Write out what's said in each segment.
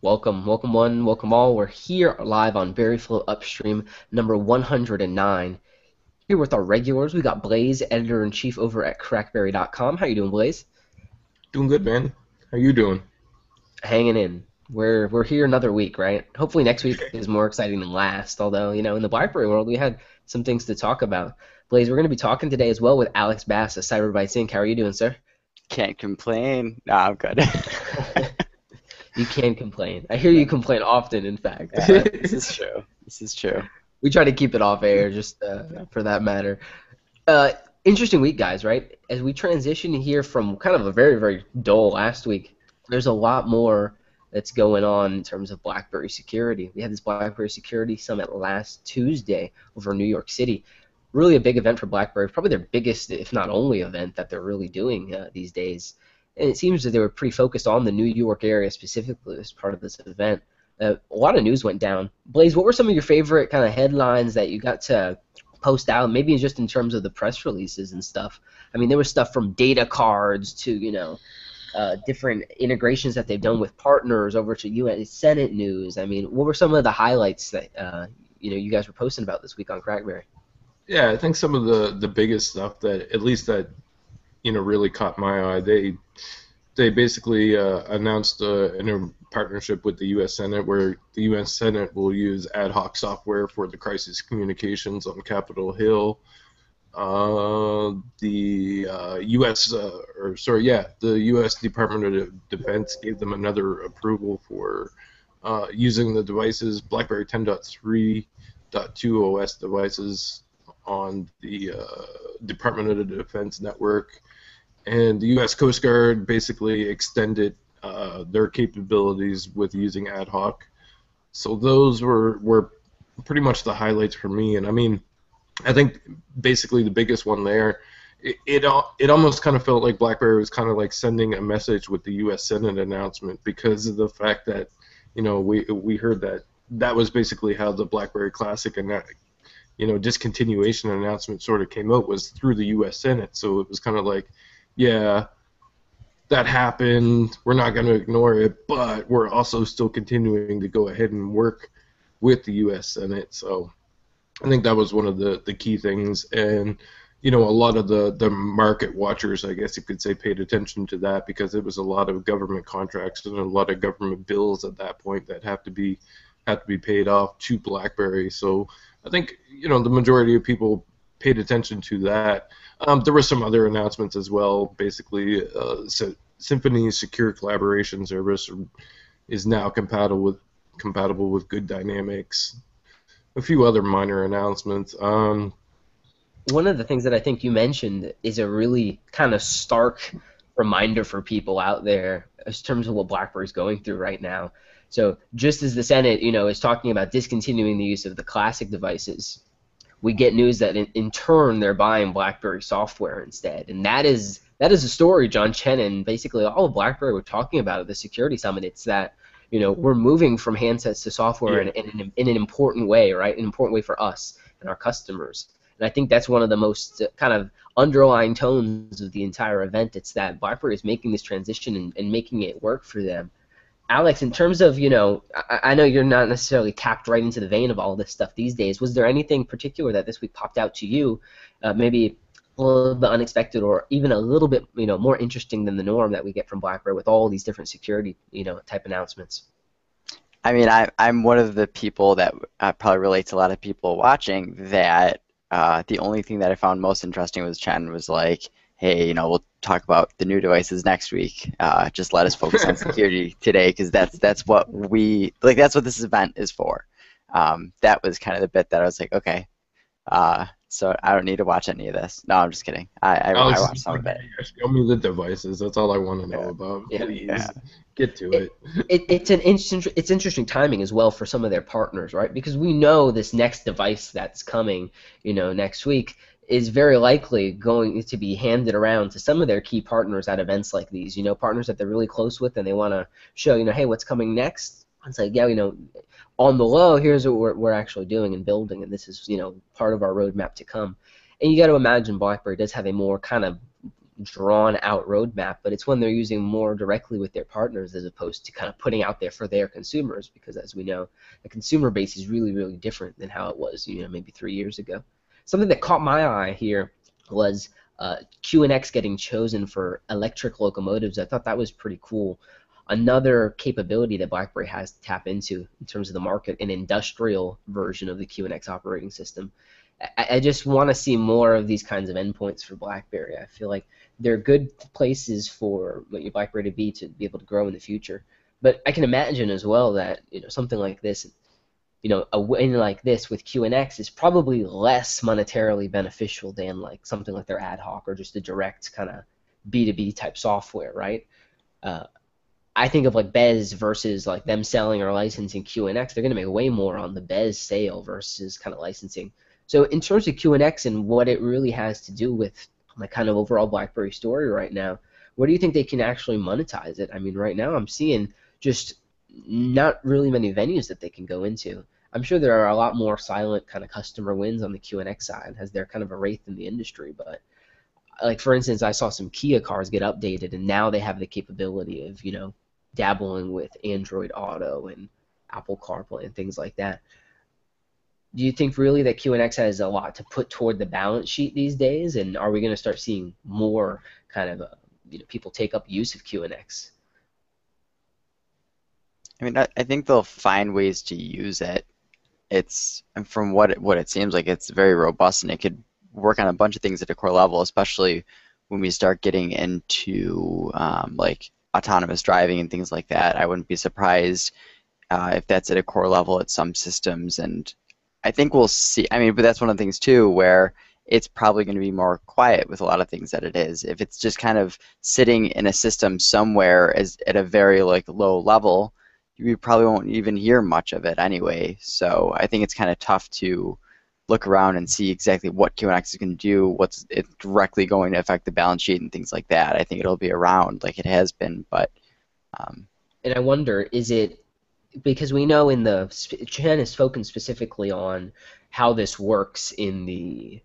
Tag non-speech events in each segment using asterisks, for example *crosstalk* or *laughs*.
Welcome, welcome one, welcome all. We're here live on Berryflow Upstream number 109. Here with our regulars, we got Blaze, editor in chief over at crackberry.com. How you doing, Blaze? Doing good, man. How you doing? Hanging in. We're we're here another week, right? Hopefully next week *laughs* is more exciting than last. Although you know, in the BlackBerry world, we had some things to talk about. Blaze, we're going to be talking today as well with Alex Bass of Cyberbytes Inc. How are you doing, sir? Can't complain. No, I'm good. *laughs* *laughs* you can complain. I hear you complain often, in fact. Yeah, *laughs* this is true. This is true. We try to keep it off air, just uh, for that matter. Uh, interesting week, guys. Right as we transition here from kind of a very very dull last week, there's a lot more that's going on in terms of BlackBerry security. We had this BlackBerry Security Summit last Tuesday over in New York City. Really a big event for BlackBerry, probably their biggest, if not only, event that they're really doing uh, these days. And it seems that they were pretty focused on the New York area specifically as part of this event. Uh, a lot of news went down. Blaze, what were some of your favorite kind of headlines that you got to post out? Maybe just in terms of the press releases and stuff. I mean, there was stuff from data cards to you know uh, different integrations that they've done with partners over to U.S. Senate news. I mean, what were some of the highlights that uh, you know you guys were posting about this week on Crackberry? Yeah, I think some of the the biggest stuff that at least that you know really caught my eye. They they basically uh, announced uh, a partnership with the U.S. Senate, where the U.S. Senate will use AtHoc software for the crisis communications on Capitol Hill. Uh, the uh, U.S. Uh, or sorry, yeah, the U.S. Department of Defense gave them another approval for uh, using the devices BlackBerry 10.3.2 OS devices on the uh, Department of Defense network, and the U.S. Coast Guard basically extended uh, their capabilities with using AtHoc. So those were were pretty much the highlights for me, and I mean I think basically the biggest one there, it it, it almost kind of felt like BlackBerry was kind of like sending a message with the U.S. Senate announcement because of the fact that you know we we heard that that was basically how the BlackBerry Classic you know discontinuation announcement sort of came out was through the U.S. Senate. So it was kind of like, yeah, that happened. We're not going to ignore it, but we're also still continuing to go ahead and work with the U.S. Senate. So I think that was one of the, the key things, and you know a lot of the, the market watchers, I guess you could say, paid attention to that because it was a lot of government contracts and a lot of government bills at that point that have to be have to be paid off to BlackBerry. So I think you know the majority of people paid attention to that. Um, there were some other announcements as well. Basically, uh, so Symphony's secure collaboration service is now compatible with compatible with Good Dynamics a few other minor announcements. Um, One of the things that I think you mentioned is a really kind of stark reminder for people out there in terms of what BlackBerry's going through right now. So just as the Senate, you know, is talking about discontinuing the use of the classic devices, we get news that in, in turn they're buying BlackBerry software instead, and that is that is a story John Chen and basically all of BlackBerry were talking about at the security summit. It's that you know we're moving from handsets to software yeah. in, in, in, an important way right? An important way for us and our customers. And i think that's one of the most uh, kind of underlying tones of the entire event. It's that blackberry is making this transition and, and making it work for them alex in terms of you know I, I know you're not necessarily tapped right into the vein of all this stuff these days was there anything particular that this week popped out to you uh, maybe a little bit unexpected or even a little bit you know more interesting than the norm that we get from BlackBerry with all these different security you know type announcements. I mean, I, I'm one of the people that uh, probably relates a lot of people watching that uh, the only thing that I found most interesting was Chen was like, hey, you know, we'll talk about the new devices next week. Uh, just let us focus on *laughs* security today because that's that's what we like. That's what this event is for. Um, that was kind of the bit that I was like, okay, uh, so I don't need to watch any of this. No, I'm just kidding. I I, I, I watched some of it. Show me the devices. That's all I want to know yeah. about. Yeah. Please yeah. get to it. It, it. It's an interesting. It's interesting timing as well for some of their partners, right? Because we know this next device that's coming, you know, next week is very likely going to be handed around to some of their key partners at events like these. You know, partners that they're really close with, and they want to show, you know, hey, what's coming next? It's like, yeah, you know, on the low, here's what we're, we're actually doing and building, and this is you know part of our roadmap to come. And you got to imagine BlackBerry does have a more kind of drawn out roadmap, but it's one they're using more directly with their partners as opposed to kind of putting out there for their consumers because as we know, the consumer base is really, really different than how it was, you know, maybe three years ago. Something that caught my eye here was uh, QNX getting chosen for electric locomotives. I thought that was pretty cool. Another capability that BlackBerry has to tap into in terms of the market, an industrial version of the QNX operating system. I, I just want to see more of these kinds of endpoints for BlackBerry. I feel like they're good places for what your BlackBerry to be to be able to grow in the future. But I can imagine as well that you know something like this, you know, a win like this with QNX is probably less monetarily beneficial than like something like their AtHoc or just a direct kind of B2B type software, right? Uh, I think of like BES versus like them selling or licensing QNX, they're going to make way more on the BES sale versus kind of licensing so in terms of QNX and what it really has to do with my kind of overall BlackBerry story right now, where do you think they can actually monetize it? I mean, right now I'm seeing just not really many venues that they can go into. I'm sure there are a lot more silent kind of customer wins on the QNX side, as they're kind of a wraith in the industry. But like for instance, I saw some Kia cars get updated, and now they have the capability of you know dabbling with Android Auto and Apple CarPlay and things like that do you think really that QNX has a lot to put toward the balance sheet these days, and are we going to start seeing more kind of uh, you know people take up use of QNX? I mean, I, I think they'll find ways to use it. It's from what it, what it seems like, it's very robust, and it could work on a bunch of things at a core level, especially when we start getting into um, like autonomous driving and things like that. I wouldn't be surprised uh, if that's at a core level at some systems and I think we'll see. I mean, but that's one of the things too, where it's probably going to be more quiet with a lot of things that it is. If it's just kind of sitting in a system somewhere as at a very like low level, you probably won't even hear much of it anyway. So I think it's kind of tough to look around and see exactly what QNX is going to do, what's it directly going to affect the balance sheet and things like that. I think it'll be around like it has been, but. Um, and I wonder, is it because we know in the Chen has spoken specifically on how this works in the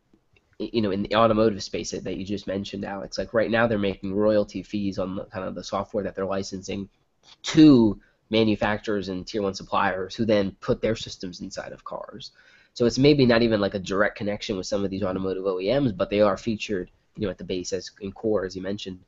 you know in the automotive space that you just mentioned Alex like right now they're making royalty fees on the kind of the software that they're licensing to manufacturers and tier 1 suppliers who then put their systems inside of cars so it's maybe not even like a direct connection with some of these automotive OEMs but they are featured you know at the base as in core as you mentioned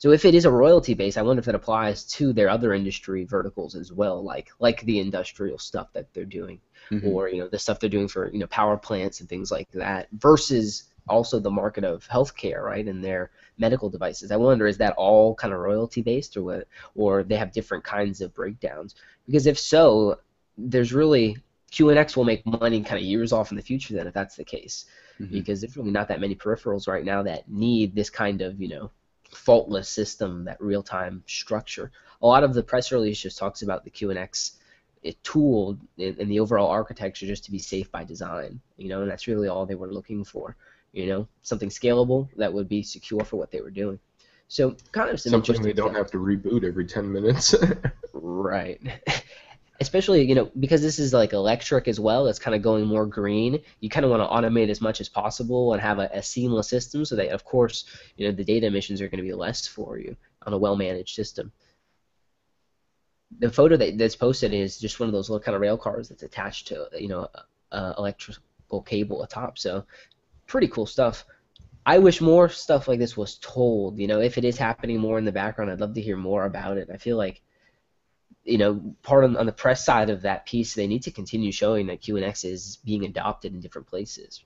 so if it is a royalty base, I wonder if it applies to their other industry verticals as well, like like the industrial stuff that they're doing, mm-hmm. or you know the stuff they're doing for you know power plants and things like that, versus also the market of healthcare, right, and their medical devices. I wonder is that all kind of royalty based, or what, or they have different kinds of breakdowns? Because if so, there's really QNX will make money kind of years off in the future then if that's the case, mm-hmm. because there's really not that many peripherals right now that need this kind of you know faultless system, that real-time structure. A lot of the press release just talks about the QNX tool and the overall architecture just to be safe by design, you know, and that's really all they were looking for, you know, something scalable that would be secure for what they were doing. So kind of something they don't stuff. have to reboot every 10 minutes. *laughs* right. *laughs* especially you know because this is like electric as well it's kind of going more green you kind of want to automate as much as possible and have a, a, seamless system so that of course you know the data emissions are going to be less for you on a well managed system the photo that, that's posted is just one of those little kind of rail cars that's attached to you know a, electrical cable atop so pretty cool stuff I wish more stuff like this was told. You know, if it is happening more in the background, I'd love to hear more about it. I feel like you know, part on, on the press side of that piece, they need to continue showing that QNX is being adopted in different places.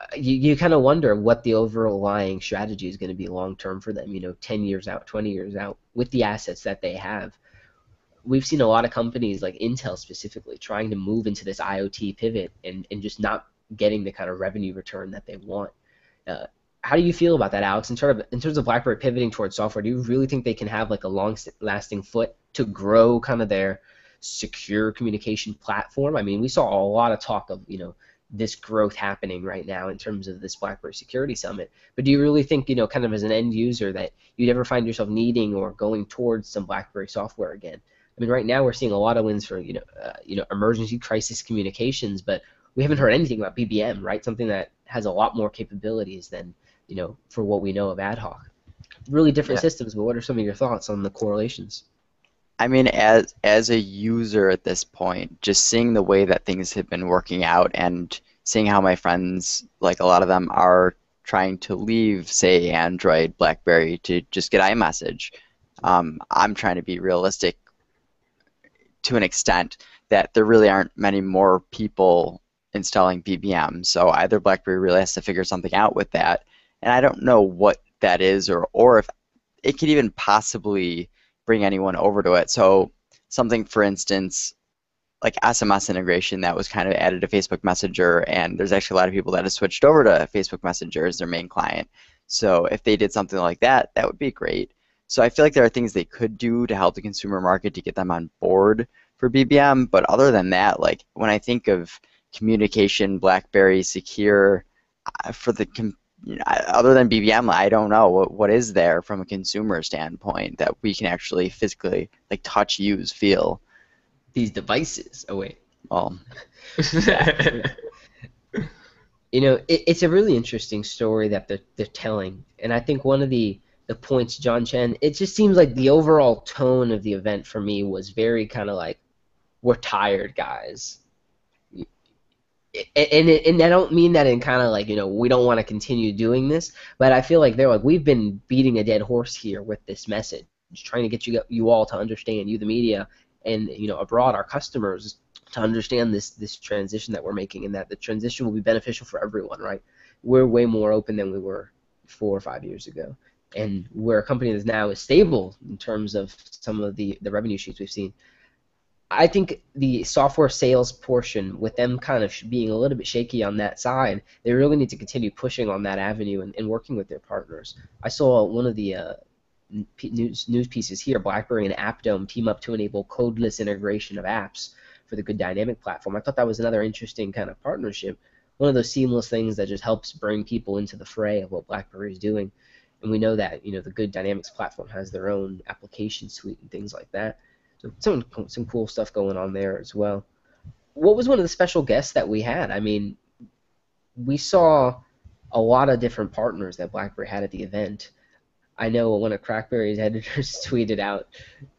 Uh, you you kind of wonder what the overlying strategy is going to be long term for them. You know, 10 years out, 20 years out, with the assets that they have. We've seen a lot of companies like Intel specifically trying to move into this IoT pivot and, and just not getting the kind of revenue return that they want. Uh, how do you feel about that, Alex? In terms of, in terms of BlackBerry pivoting towards software, do you really think they can have like a long-lasting foot to grow kind of their secure communication platform? I mean, we saw a lot of talk of you know this growth happening right now in terms of this BlackBerry Security Summit. But do you really think you know, kind of as an end user, that you'd ever find yourself needing or going towards some BlackBerry software again? I mean, right now we're seeing a lot of wins for you know, uh, you know, emergency crisis communications, but we haven't heard anything about BBM, right? Something that has a lot more capabilities than you know, for what we know of AtHoc. Really different Yeah. systems, but what are some of your thoughts on the correlations? I mean, as as a user at this point, just seeing the way that things have been working out and seeing how my friends, like a lot of them, are trying to leave, say, Android, BlackBerry to just get iMessage. Um, I'm trying to be realistic to an extent that there really aren't many more people installing BBM. So either BlackBerry really has to figure something out with that, and I don't know what that is, or or if it could even possibly bring anyone over to it. So something, for instance, like SMS integration that was kind of added to Facebook Messenger, and there's actually a lot of people that have switched over to Facebook Messenger as their main client. So if they did something like that, that would be great. So I feel like there are things they could do to help the consumer market to get them on board for BBM. But other than that, like when I think of communication, BlackBerry, secure, uh, for the you know, other than BBM, I don't know what what is there from a consumer standpoint that we can actually physically like touch, use, feel. These devices. Oh wait. Well, *laughs* you know, it, it's a really interesting story that they're, they're telling, and I think one of the the points, John Chen, it just seems like the overall tone of the event for me was very kind of like, we're tired, guys. And, and, I don't mean that in kind of like, you know, we don't want to continue doing this, but I feel like they're like, we've been beating a dead horse here with this message, trying to get you you all to understand, you the media, and you know, abroad our customers to understand this this transition that we're making and that the transition will be beneficial for everyone, right? We're way more open than we were four or five years ago. And we're a company that now is stable in terms of some of the, the revenue sheets we've seen. I think the software sales portion, with them kind of being a little bit shaky on that side, they really need to continue pushing on that avenue and, and working with their partners. I saw one of the uh, news, news pieces here BlackBerry and Appdome team up to enable codeless integration of apps for the Good Dynamic platform. I thought that was another interesting kind of partnership. One of those seamless things that just helps bring people into the fray of what BlackBerry is doing. And we know that you know the Good Dynamics platform has their own application suite and things like that. So some some cool stuff going on there as well. What was one of the special guests that we had? I mean, we saw a lot of different partners that BlackBerry had at the event. I know one of Crackberry's *laughs* editors tweeted out,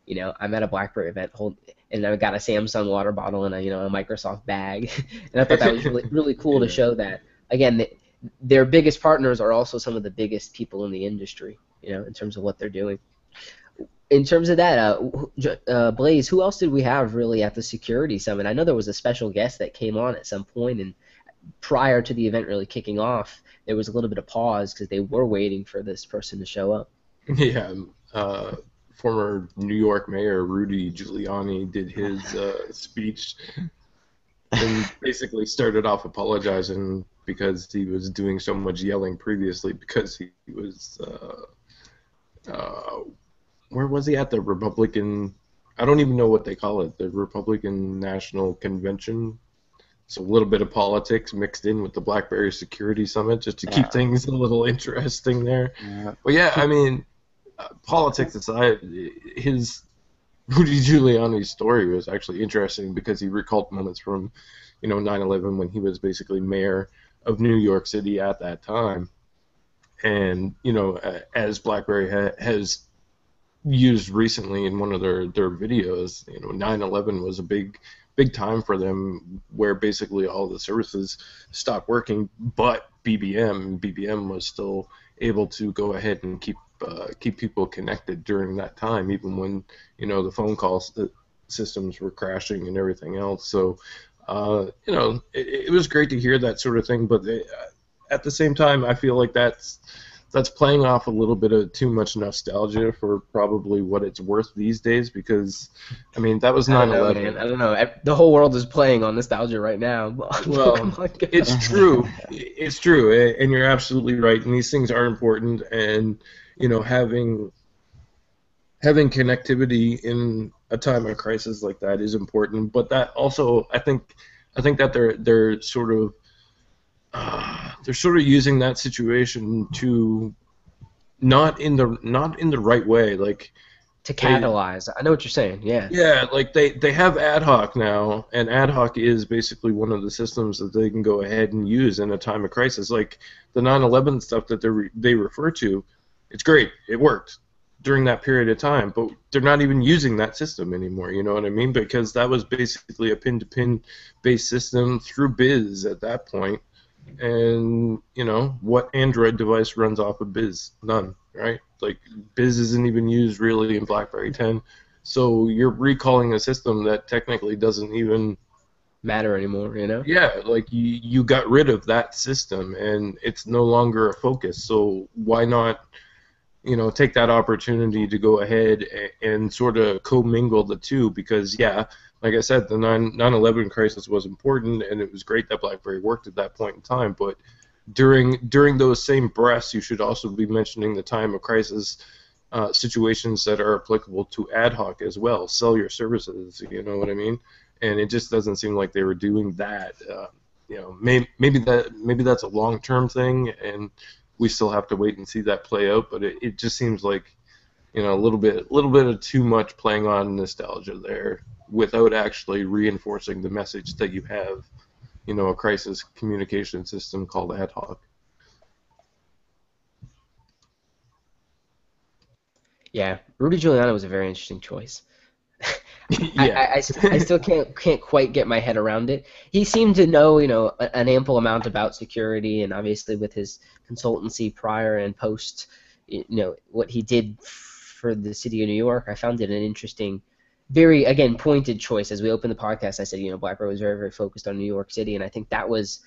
you know, I'm at a BlackBerry event, hold, and I got a Samsung water bottle and a you know a Microsoft bag, *laughs* and I thought that was really really *laughs* cool to show that again. They, their biggest partners are also some of the biggest people in the industry, you know, in terms of what they're doing. In terms of that, uh, uh, Blaze, who else did we have really at the security summit? I know there was a special guest that came on at some point, and prior to the event really kicking off, there was a little bit of pause because they were waiting for this person to show up. *laughs* Yeah, uh, former New York Mayor Rudy Giuliani did his uh, speech and basically started off apologizing because he was doing so much yelling previously because he was uh, uh, where was he at? The Republican I don't even know what they call it. The Republican National Convention. So a little bit of politics mixed in with the BlackBerry Security Summit just to keep Yeah. things a little interesting there. uh, Well, yeah, I mean, uh, politics aside, his Rudy Giuliani's story was actually interesting because he recalled moments from, you know, 9/11 when he was basically mayor of New York City at that time, and you know, uh, as BlackBerry ha- has used recently in one of their their videos, you know, 9/11 was a big big time for them where basically all the services stopped working, but BBM BBM was still able to go ahead and keep uh, keep people connected during that time, even when you know the phone call s- systems were crashing and everything else. So, uh, you know, it, it was great to hear that sort of thing. But uh at the same time, I feel like that's that's playing off a little bit of too much nostalgia for probably what it's worth these days. Because, I mean, that was I don't know, man. I don't know. The whole world is playing on nostalgia right now. *laughs* Well, on, it's uh-huh. true. It's true, and you're absolutely right. And these things are important, and you know, having having connectivity in a time of crisis like that is important. But that also, I think, I think that they're they're sort of uh, *sighs* they're sort of using that situation to not in the not in the right way. Like to catalyze. I know what you're saying. Yeah. Yeah, like they they have AtHoc now, and AtHoc is basically one of the systems that they can go ahead and use in a time of crisis. Like the 9/11 stuff that they re- they refer to, it's great. It worked during that period of time, but they're not even using that system anymore. You know what I mean? Because that was basically a pin-to-pin based system through BES at that point. And you know what Android device runs off of BES? None, right? Like BES isn't even used really in BlackBerry 10. So you're recalling a system that technically doesn't even matter anymore, you know? Yeah, like you you got rid of that system and it's no longer a focus. So why not you know take that opportunity to go ahead and, and sort of commingle the two because yeah, like I said, the 9 9/11 crisis was important and it was great that BlackBerry worked at that point in time, but during during those same breaths, you should also be mentioning the time of crisis uh, situations that are applicable to AtHoc as well. Sell your services, you know what I mean? And it just doesn't seem like they were doing that. Uh, you know, maybe maybe that maybe that's a long term thing, and we still have to wait and see that play out. But it, it just seems like you know a little bit a little bit of too much playing on nostalgia there without actually reinforcing the message that you have you know, a crisis communication system called AtHoc. Yeah, Rudy Giuliani was a very interesting choice. *laughs* yeah. I, I, I, I, still can't can't quite get my head around it. He seemed to know, you know, an ample amount about security, and obviously with his consultancy prior and post, you know, what he did for the city of New York, I found it an interesting very again pointed choice. As we opened the podcast, I said you know BlackBerry was very very focused on New York City, and I think that was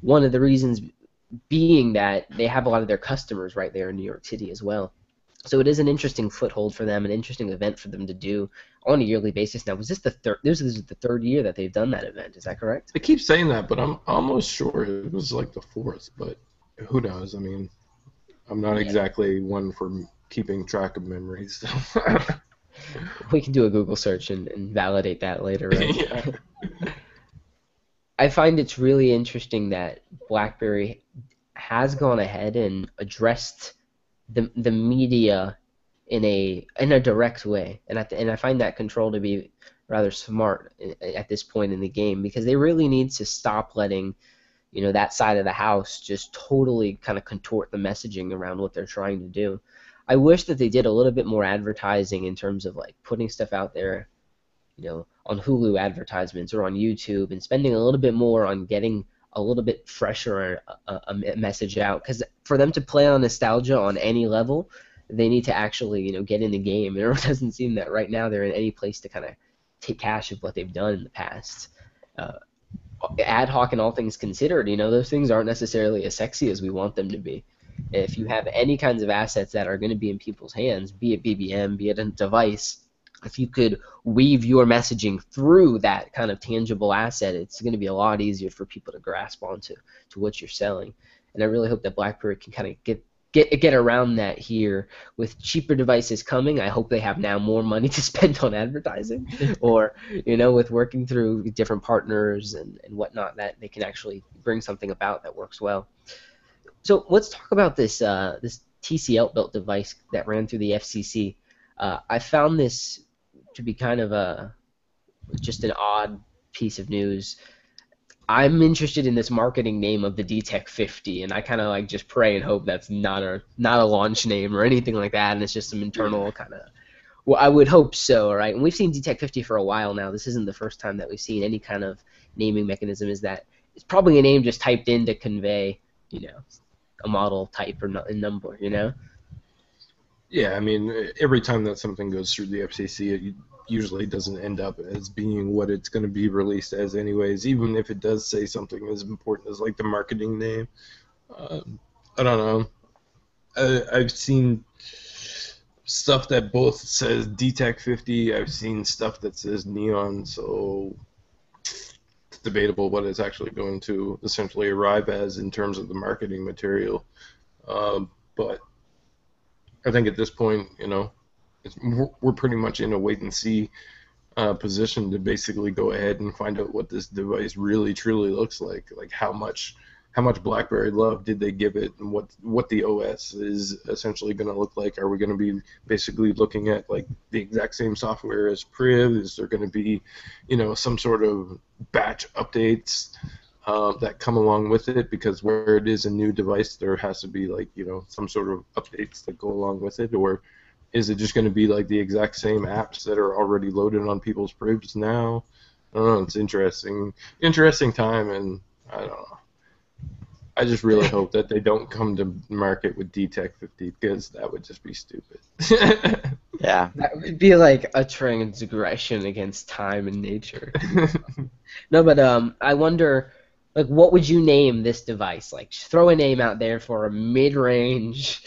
one of the reasons being that they have a lot of their customers right there in New York City as well. So it is an interesting foothold for them, an interesting event for them to do on a yearly basis. Now, was this the third? This is the third year that they've done that event. Is that correct? I keep saying that, but I'm almost sure it was like the fourth. But who knows? I mean, I'm not yeah. exactly one for keeping track of memories. *laughs* we can do a Google search and, and validate that later. Right? *laughs* yeah. I find it's really interesting that BlackBerry has gone ahead and addressed the the media in a in a direct way, and I and I find that control to be rather smart at this point in the game because they really need to stop letting you know that side of the house just totally kind of contort the messaging around what they're trying to do. I wish that they did a little bit more advertising in terms of like putting stuff out there, you know, on Hulu advertisements or on YouTube, and spending a little bit more on getting a little bit fresher a, a, a message out. Because for them to play on nostalgia on any level, they need to actually, you know, get in the game. *laughs* And it doesn't seem that right now they're in any place to kind of take cash of what they've done in the past. Uh, AtHoc and all things considered, you know, those things aren't necessarily as sexy as we want them to be if you have any kinds of assets that are going to be in people's hands, be it BBM, be it a device, if you could weave your messaging through that kind of tangible asset, it's going to be a lot easier for people to grasp onto to what you're selling. And I really hope that BlackBerry can kind of get get get around that here with cheaper devices coming. I hope they have now more money *laughs* to spend on advertising, *laughs* or you know, with working through different partners and and whatnot, that they can actually bring something about that works well. So let's talk about this uh, this TCL built device that ran through the FCC. Uh, I found this to be kind of a just an odd piece of news. I'm interested in this marketing name of the DTEK 50, and I kind of like just pray and hope that's not a not a launch name or anything like that, and it's just some internal kind of. Well, I would hope so, right? And we've seen DTEK 50 for a while now. This isn't the first time that we've seen any kind of naming mechanism. Is that it's probably a name just typed in to convey, you know, a model type or not a number, you know? Yeah, I mean, every time that something goes through the FCC, it usually doesn't end up as being what it's going to be released as, anyways. Even if it does say something as important as like the marketing name, um, I don't know. I, I've seen stuff that both says DTEK 50. I've seen stuff that says Neon. So debatable what it's actually going to essentially arrive as in terms of the marketing material. Um, but I think at this point, you know, we're pretty much in a wait and see uh, position to basically go ahead and find out what this device really truly looks like, like how much how much BlackBerry love did they give it, and what what the OS is essentially going to look like. Are we going to be basically looking at like the exact same software as Priv? Is there going to be, you know, some sort of batch updates? Uh, that come along with it because where it is a new device, there has to be like you know some sort of updates that go along with it, or is it just going to be like the exact same apps that are already loaded on people's Privs now? I don't know. It's interesting, interesting time, and I don't know. I just really hope that they don't come to market with DTEK 50 because that would just be stupid. *laughs* Yeah. That would be like a transgression against time and nature. no, but um, I wonder, like, what would you name this device? Like, throw a name out there for a mid-range,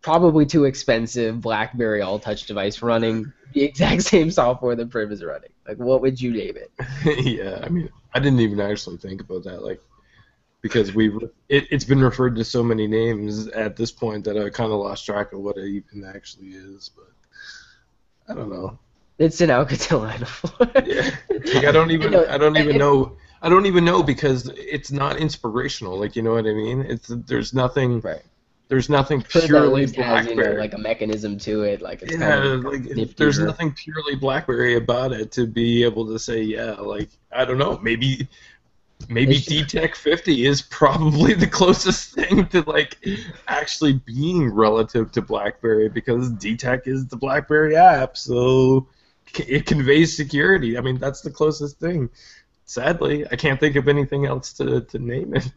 probably too expensive BlackBerry all-touch device running the exact *laughs* same software that Priv is running. Like, what would you name it? *laughs* yeah, I mean, I didn't even actually think about that, like, because we've it, it's been referred to so many names at this point that I kind of lost track of what it even actually is. But I don't know. It's an Alcatel. Yeah, *laughs* like I don't even know, I don't even know I don't even know because it's not inspirational. Like you know what I mean? It's there's nothing Right. there's nothing purely least has, you know, BlackBerry. like a mechanism to it. Like, it's yeah, kind of like there's nothing purely BlackBerry about it to be able to say yeah. Like I don't know, maybe maybe should- DTEK 50 is probably the closest thing to like actually being relative to BlackBerry because DTEK is the BlackBerry app, so it conveys security. I mean, that's the closest thing. Sadly, I can't think of anything else to, to name it.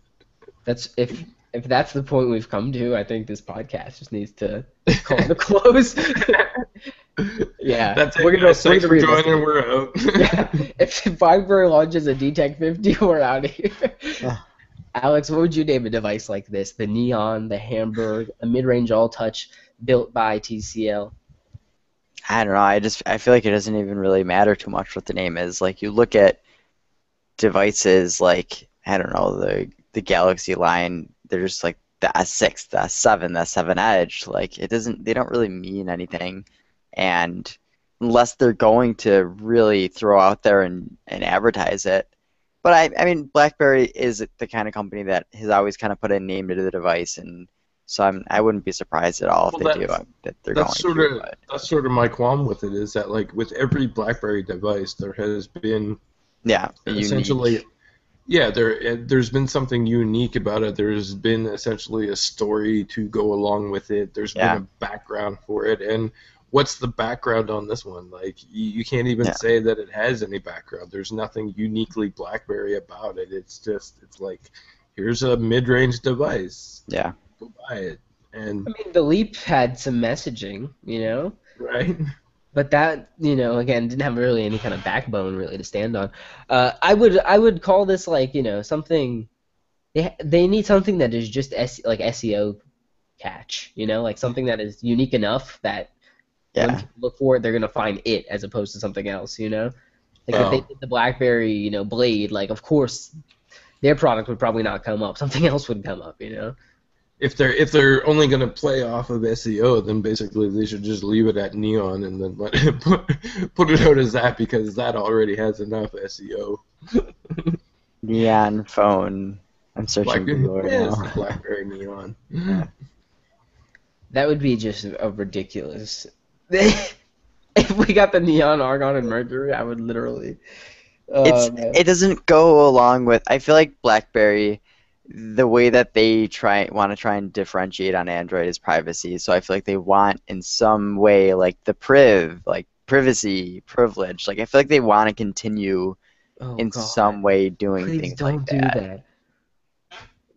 That's if if that's the point we've come to, I think this podcast just needs to *laughs* call it a close. *laughs* yeah, That's it. we're gonna, guys. we're gonna for read this joining. We're out. *laughs* yeah. If BlackBerry launches a DTEK 50, we're out of here. Alex, what would you name a device like this? The Neon, the Hamburg, a mid-range all-touch built by TCL. I don't know. I just I feel like it doesn't even really matter too much what the name is. Like you look at devices like I don't know the the Galaxy line. They're just like the S6, the S7, the S7 Edge. Like it doesn't. They don't really mean anything, and unless they're going to really throw out there and and advertise it. But I I mean BlackBerry is the kind of company that has always kind of put a name to the device and. So I'm, I wouldn't be surprised at all if Well, they do that's- uh, that they're that's going sort to. of but- that's sort of my qualm with it is that like with every BlackBerry device, there has been Yeah, unique. Essentially yeah there uh, there's been something unique about it. There's been essentially a story to go along with it. There's Yeah. been a background for it. And what's the background on this one? Like you, you can't even Yeah. say that it has any background. There's nothing uniquely blackberry about it. It's just it's like here's a mid-range device. Yeah, go buy it. And I mean, the Leap had some messaging, you know, right but that, you know, again, didn't have really any kind of backbone really to stand on. Uh, I would, I would call this like, you know, something. They they need something that is just S, like SEO catch, you know, like something that is unique enough that when yeah, people look for it, they're gonna find it as opposed to something else. You know, like if Oh. they did the BlackBerry, you know, Blade, like of course their product would probably not come up. Something *laughs* else would come up. You know. If they're if they're only going to play off of SEO, then basically they should just leave it at Neon and then let it *laughs* put, put it out as that because that already has enough SEO. neon phone. I'm searching Black, Google right yeah, now. BlackBerry Neon. That would be just a ridiculous. *laughs* if we got the neon argon and mercury, I would literally. Oh, It's man. it doesn't go along with. I feel like BlackBerry, the way that they try want to try and differentiate on Android is privacy. So I feel like they want in some way like the priv, like privacy, privilege. Like I feel like they want to continue Oh, in God. some way doing Please things don't like do that. that.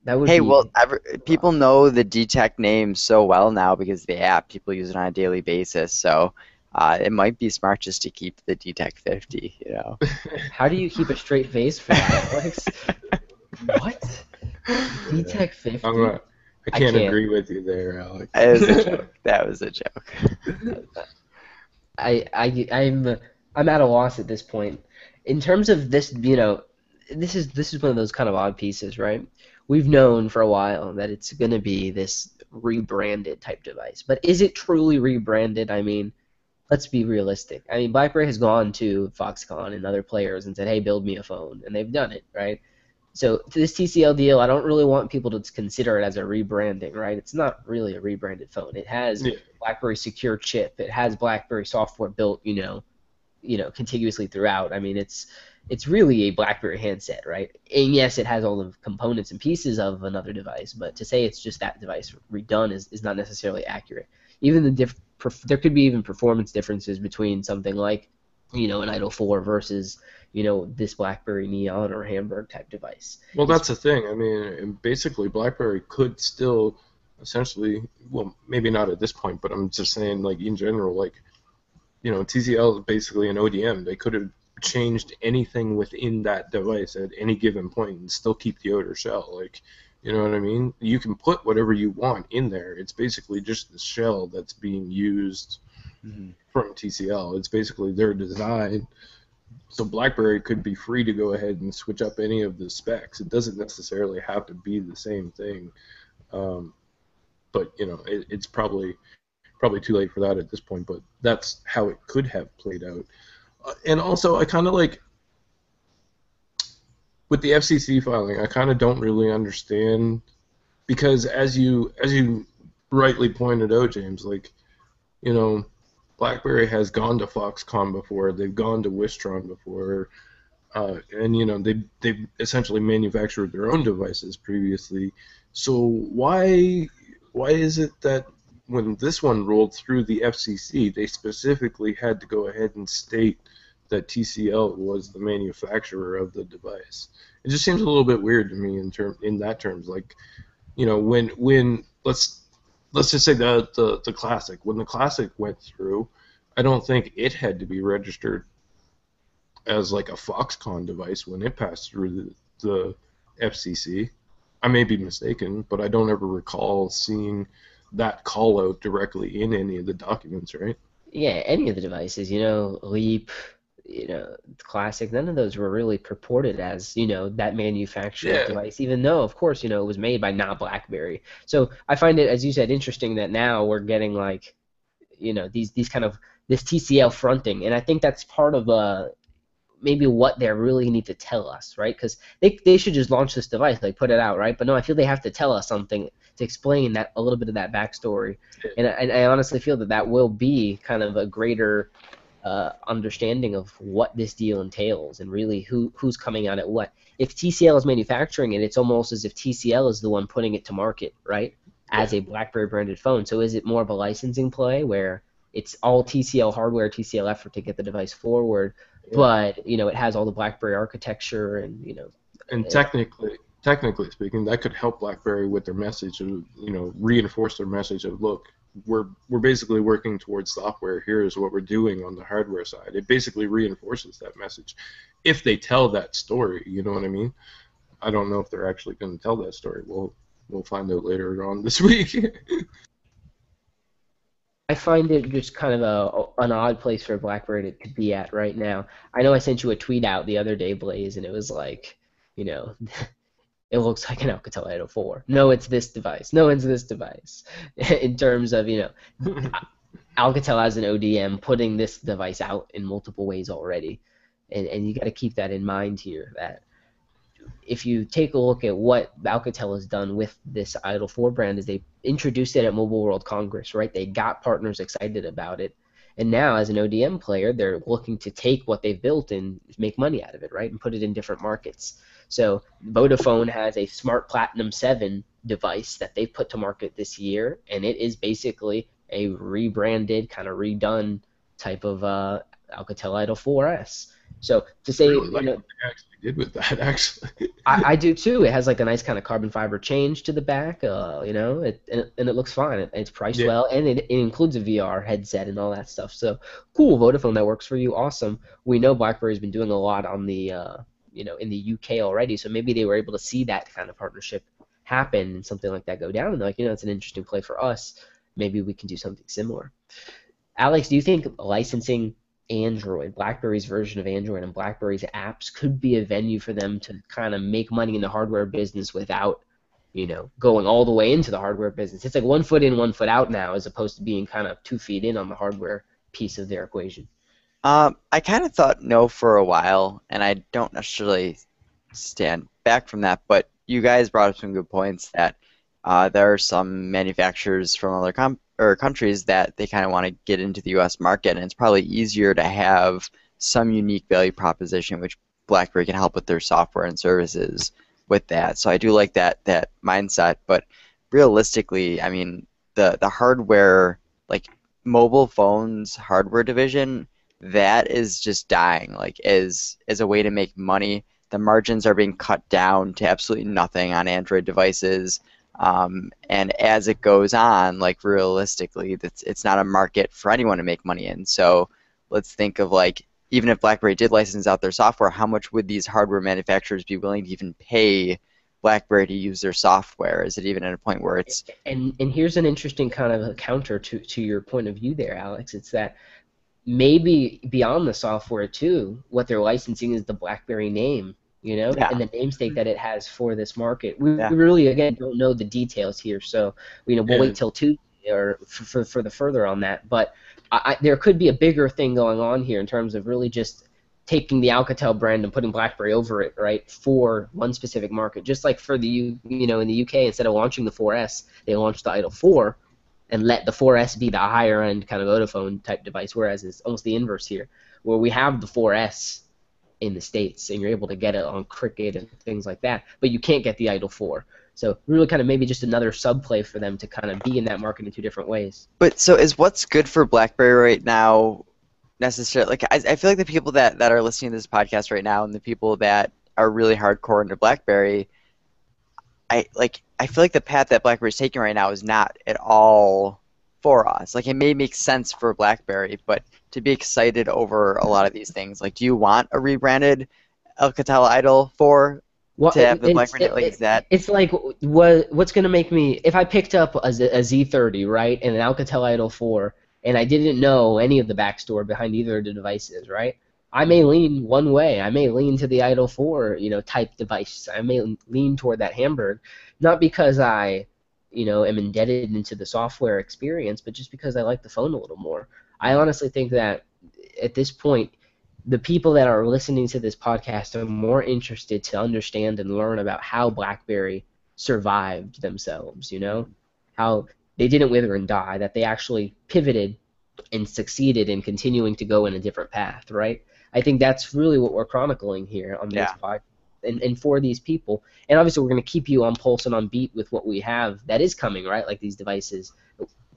That would Hey, be. well, ever, people know the DTEK name so well now because the app. People use it on a daily basis. So uh, it might be smart just to keep the DTEK 50. You know. How do you keep a straight face for that, Alex? *laughs* what? DTEK 50? I'm not, I I can't, can't. agree with you there, Alex. That was a *laughs* joke. That was a joke. I, I, I'm, I'm at a loss at this point. In terms of this, you know, this is this is one of those kind of odd pieces, right? We've known for a while that it's going to be this rebranded type device, but is it truly rebranded? I mean, let's be realistic. I mean, BlackBerry has gone to Foxconn and other players and said, "Hey, build me a phone," and they've done it, right? So this TCL deal, I don't really want people to consider it as a rebranding, right? It's not really a rebranded phone. It has Yeah. BlackBerry secure chip. It has BlackBerry software built, you know, you know, contiguously throughout. I mean, it's it's really a BlackBerry handset, right? And yes, it has all the components and pieces of another device, but to say it's just that device redone is, is not necessarily accurate. Even the diff, perf- there could be even performance differences between something like, you know, an Idol 4 versus, you know, this BlackBerry Neon or Hamburg type device. Well, that's the thing. I mean, basically, BlackBerry could still essentially, well, maybe not at this point, but I'm just saying, like in general, like, you know, TCL is basically an ODM. They could have changed anything within that device at any given point and still keep the outer shell. Like, you know what I mean? You can put whatever you want in there. It's basically just the shell that's being used mm-hmm. from TCL. It's basically their design. So BlackBerry could be free to go ahead and switch up any of the specs. It doesn't necessarily have to be the same thing. Um, but you know, it, it's probably probably too late for that at this point. But that's how it could have played out. Uh, and also, I kind of like with the FCC filing. I kind of don't really understand because as you as you rightly pointed out, James, like you know, BlackBerry has gone to Foxconn before. They've gone to Wistron before, uh, and you know they they essentially manufactured their own devices previously. So why why is it that when this one rolled through the FCC, they specifically had to go ahead and state that TCL was the manufacturer of the device? It just seems a little bit weird to me in term in that terms. Like, you know, when when let's let's just say the, the the classic. When the classic went through i don't think it had to be registered as like a foxconn device when it passed through the, the fcc i may be mistaken but i don't ever recall seeing that call out directly in any of the documents right? Yeah, any of the devices, you know, Leap, you know, Classic, none of those were really purported as, you know, that manufactured Yeah. device, even though, of course, you know, it was made by not BlackBerry. So I find it, as you said, interesting that now we're getting like, you know, these these kind of this TCL fronting, and I think that's part of uh maybe what they really need to tell us, right? Because they they should just launch this device, like put it out, right? But no, I feel they have to tell us something to explain that a little bit of that backstory, and I, and I honestly feel that that will be kind of a greater uh, understanding of what this deal entails and really who who's coming out at what. If TCL is manufacturing it, it's almost as if TCL is the one putting it to market, right? As a BlackBerry branded phone. So is it more of a licensing play where it's all TCL hardware, TCL effort to get the device forward, Yeah. but you know it has all the BlackBerry architecture and you know and Yeah. technically technically speaking that could help blackberry with their message of you know reinforce their message of look we're we're basically working towards software. Here is what we're doing on the hardware side. It basically reinforces that message. If they tell that story you know what i mean? I don't know if they're actually going to tell that story. We'll we'll find out later on *laughs* this week. I find it just kind of a an odd place for BlackBerry to, to be at right now. I know I sent you a tweet out the other day, Blaze, and it was like, you know, it looks like an Alcatel 804. No, it's this device. No, it's this device. *laughs* In terms of, you know, *laughs* Alcatel as an ODM putting this device out in multiple ways already, and and you got to keep that in mind here. That if you take a look at what Alcatel has done with this Idol 4 brand, is they introduced it at Mobile World Congress, right? They got partners excited about it, and now as an ODM player, they're looking to take what they've built and make money out of it, right, and put it in different markets. So Vodafone has a Smart Platinum 7 device that they put to market this year, and it is basically a rebranded, kind of redone type of uh, Alcatel Idol 4S. So to say, really you know, what they actually did with that *laughs* actually I, I do too. It has like a nice kind of carbon fiber change to the back, uh, you know, it, and, it- and it looks fine. It, it's priced Yeah. well, and it, it includes a VR headset and all that stuff. So cool, Vodafone, that works for you. Awesome. We know BlackBerry's been doing a lot on the, uh, you know, in the UK already, so maybe they were able to see that kind of partnership happen and something like that go down, and they're like, you know, it's an interesting play for us. Maybe we can do something similar. Alex, do you think licensing Android, BlackBerry's version of Android, and BlackBerry's apps could be a venue for them to kind of make money in the hardware business without, you know, going all the way into the hardware business. It's like one foot in, one foot out now, as opposed to being kind of two feet in on the hardware piece of their equation. Um, I kind of thought no for a while, and I don't necessarily stand back from that, but you guys brought up some good points that uh, there are some manufacturers from other com- or countries that they kind of want to get into the U.S. market, and it's probably easier to have some unique value proposition, which BlackBerry can help with their software and services with that. So I do like that that mindset, but realistically, I mean, the the hardware like mobile phones hardware division that is just dying like as as a way to make money the margins are being cut down to absolutely nothing on android devices um, and as it goes on like realistically it's, it's not a market for anyone to make money in so let's think of like even if blackberry did license out their software how much would these hardware manufacturers be willing to even pay BlackBerry to use their software? Is it even at a point where it's and and here's an interesting kind of counter to to your point of view there, Alex. It's that maybe beyond the software too, what they're licensing is the BlackBerry name, you know, Yeah. and the namesake that it has for this market. We, Yeah. we really again don't know the details here, so you know we'll Yeah. wait mm. till Tuesday or for, for, for the further on that. But I, I, there could be a bigger thing going on here in terms of really just taking the Alcatel brand and putting BlackBerry over it, right, for one specific market. Just like for the U, you know, in the UK, instead of launching the 4S, they launched the Idol 4 and let the 4S be the higher end kind of Vodafone type device, whereas it's almost the inverse here, where we have the 4S in the states and you're able to get it on Cricket and things like that, but you can't get the Idol 4. So really, kind of maybe just another subplay for them to kind of be in that market in two different ways. But so is what's good for BlackBerry right now necessarily? Like I, I feel like the people that, that are listening to this podcast right now and the people that are really hardcore into BlackBerry, I like I feel like the path that BlackBerry is taking right now is not at all for us. Like it may make sense for BlackBerry, but to be excited over a lot of these things, like do you want a rebranded Alcatel Idol 4 Well, to have the BlackBerry it- like it- that? It's like what what's gonna make me if I picked up a, Z- a Z30 right and an Alcatel Idol 4 and I didn't know any of the backstory behind either of the devices right I may lean one way I may lean to the Idol 4 you know type device I may lean toward that Hamburg not because I you know am indebted into the software experience but just because I like the phone a little more I honestly think that at this point the people that are listening to this podcast are more interested to understand and learn about how BlackBerry survived themselves, you know? How they didn't wither and die, that they actually pivoted and succeeded in continuing to go in a different path, right? I think that's really what we're chronicling here on this Yeah. podcast and, and for these people. And obviously we're going to keep you on pulse and on beat with what we have that is coming, right? Like these devices,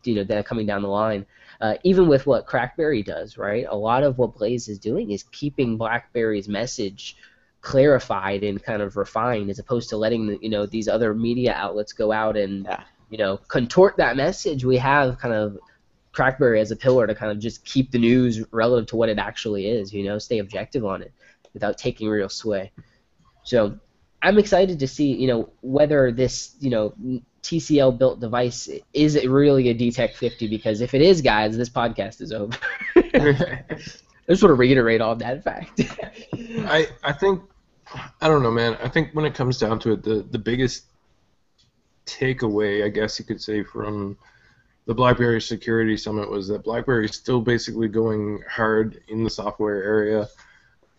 you know, that are coming down the line uh, even with what Crackberry does, right? A lot of what Blaze is doing is keeping BlackBerry's message clarified and kind of refined, as opposed to letting the, you know these other media outlets go out and Yeah. you know contort that message. We have kind of Crackberry as a pillar to kind of just keep the news relative to what it actually is. You know, stay objective on it without taking real sway. So I'm excited to see, you know, whether this, you know, TCL built device is it really a DTEK 50 because if it is, guys, this podcast is over. *laughs* I just want to reiterate on that fact. I I think I don't know, man. I think when it comes down to it, the the biggest takeaway, I guess you could say, from the BlackBerry Security Summit was that BlackBerry is still basically going hard in the software area,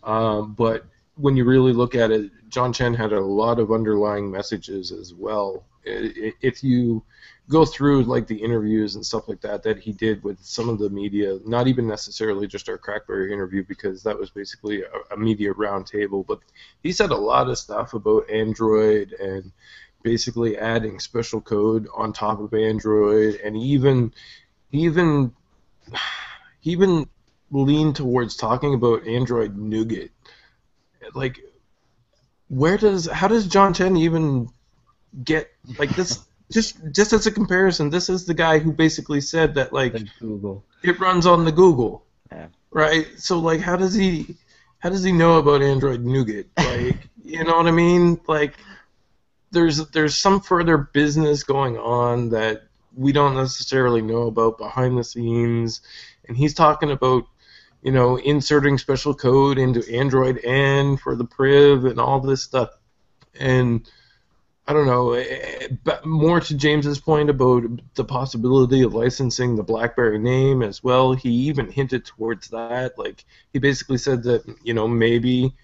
um, but when you really look at it, John Chen had a lot of underlying messages as well. If you go through like the interviews and stuff like that that he did with some of the media, not even necessarily just our Crackberry interview because that was basically a media roundtable, but he said a lot of stuff about Android and basically adding special code on top of Android, and even even *sighs* even leaned towards talking about Android Nougat. Like, where does how does John Chen even get like this? *laughs* Just just as a comparison, this is the guy who basically said that like Google. it runs on the Google, Yeah. right? So like, how does he how does he know about Android Nougat? Like, you know what I mean? Like, there's there's some further business going on that we don't necessarily know about behind the scenes, and he's talking about you know inserting special code into Android N for the priv and all this stuff, and I don't know. eh, But more to James's point about the possibility of licensing the BlackBerry name as well. He even hinted towards that. Like he basically said that you know maybe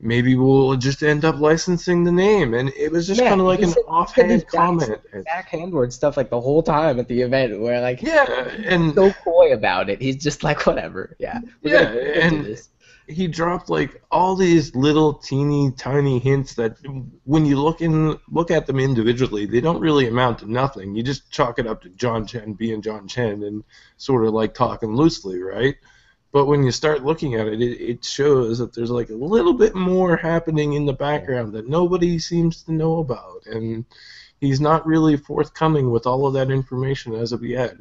maybe we'll just end up licensing the name. And it was just Yeah, kind of like an said- offhand comment. backhandward stuff like the whole time at the event where like Yeah, and so coy about it. He's just like whatever. Yeah. Yeah, gonna- we're gonna do and- he dropped like all these little teeny tiny hints that when you look in look at them individually they don't really amount to nothing you just chalk it up to john chen being john chen and sort of like talking loosely right but when you start looking at it, it it shows that there's like a little bit more happening in the background that nobody seems to know about and he's not really forthcoming with all of that information as of yet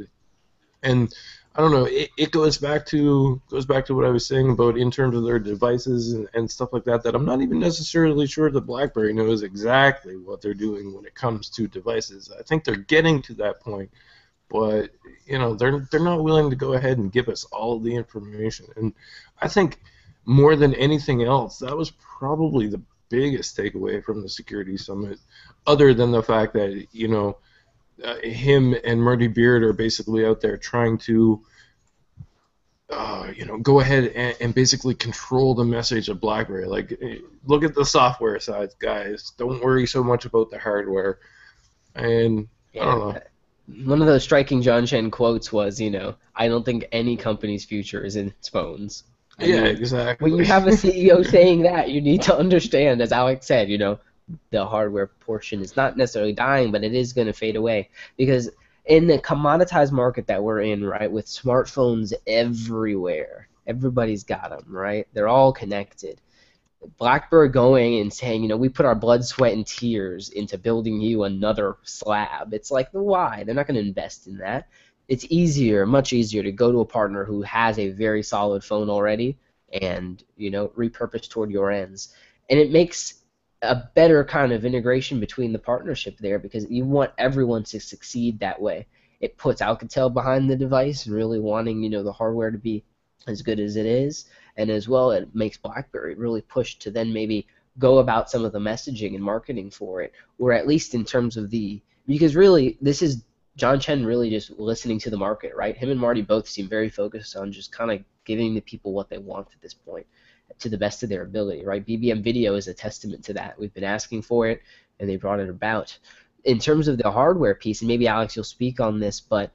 and I don't know. It, it goes back to goes back to what I was saying about in terms of their devices and, and stuff like that. That I'm not even necessarily sure that BlackBerry knows exactly what they're doing when it comes to devices. I think they're getting to that point, but you know they're they're not willing to go ahead and give us all the information. And I think more than anything else, that was probably the biggest takeaway from the security summit, other than the fact that you know uh, him and Marty Beard are basically out there trying to, uh, you know, go ahead and, and basically control the message of BlackBerry. Like, eh, look at the software side, guys. Don't worry so much about the hardware. And I don't know. One of those striking John Chen quotes was, you know, I don't think any company's future is in its phones. I yeah, mean, exactly. when you have a CEO *laughs* saying that, you need to understand, as Alex said, you know, the hardware portion is not necessarily dying, but it is going to fade away because in the commoditized market that we're in, right, with smartphones everywhere, everybody's got them, right? They're all connected. BlackBerry going and saying, you know, we put our blood, sweat, and tears into building you another slab. It's like, why? They're not going to invest in that. It's easier, much easier, to go to a partner who has a very solid phone already and, you know, repurpose toward your ends. And it makes a better kind of integration between the partnership there because you want everyone to succeed that way. It puts Alcatel behind the device and really wanting, you know, the hardware to be as good as it is and as well it makes BlackBerry really push to then maybe go about some of the messaging and marketing for it, or at least in terms of the because really this is John Chen really just listening to the market, right? Him and Marty both seem very focused on just kind of giving the people what they want at this point, to the best of their ability, right? BBM Video is a testament to that. We've been asking for it, and they brought it about. In terms of the hardware piece, and maybe Alex, you'll speak on this, but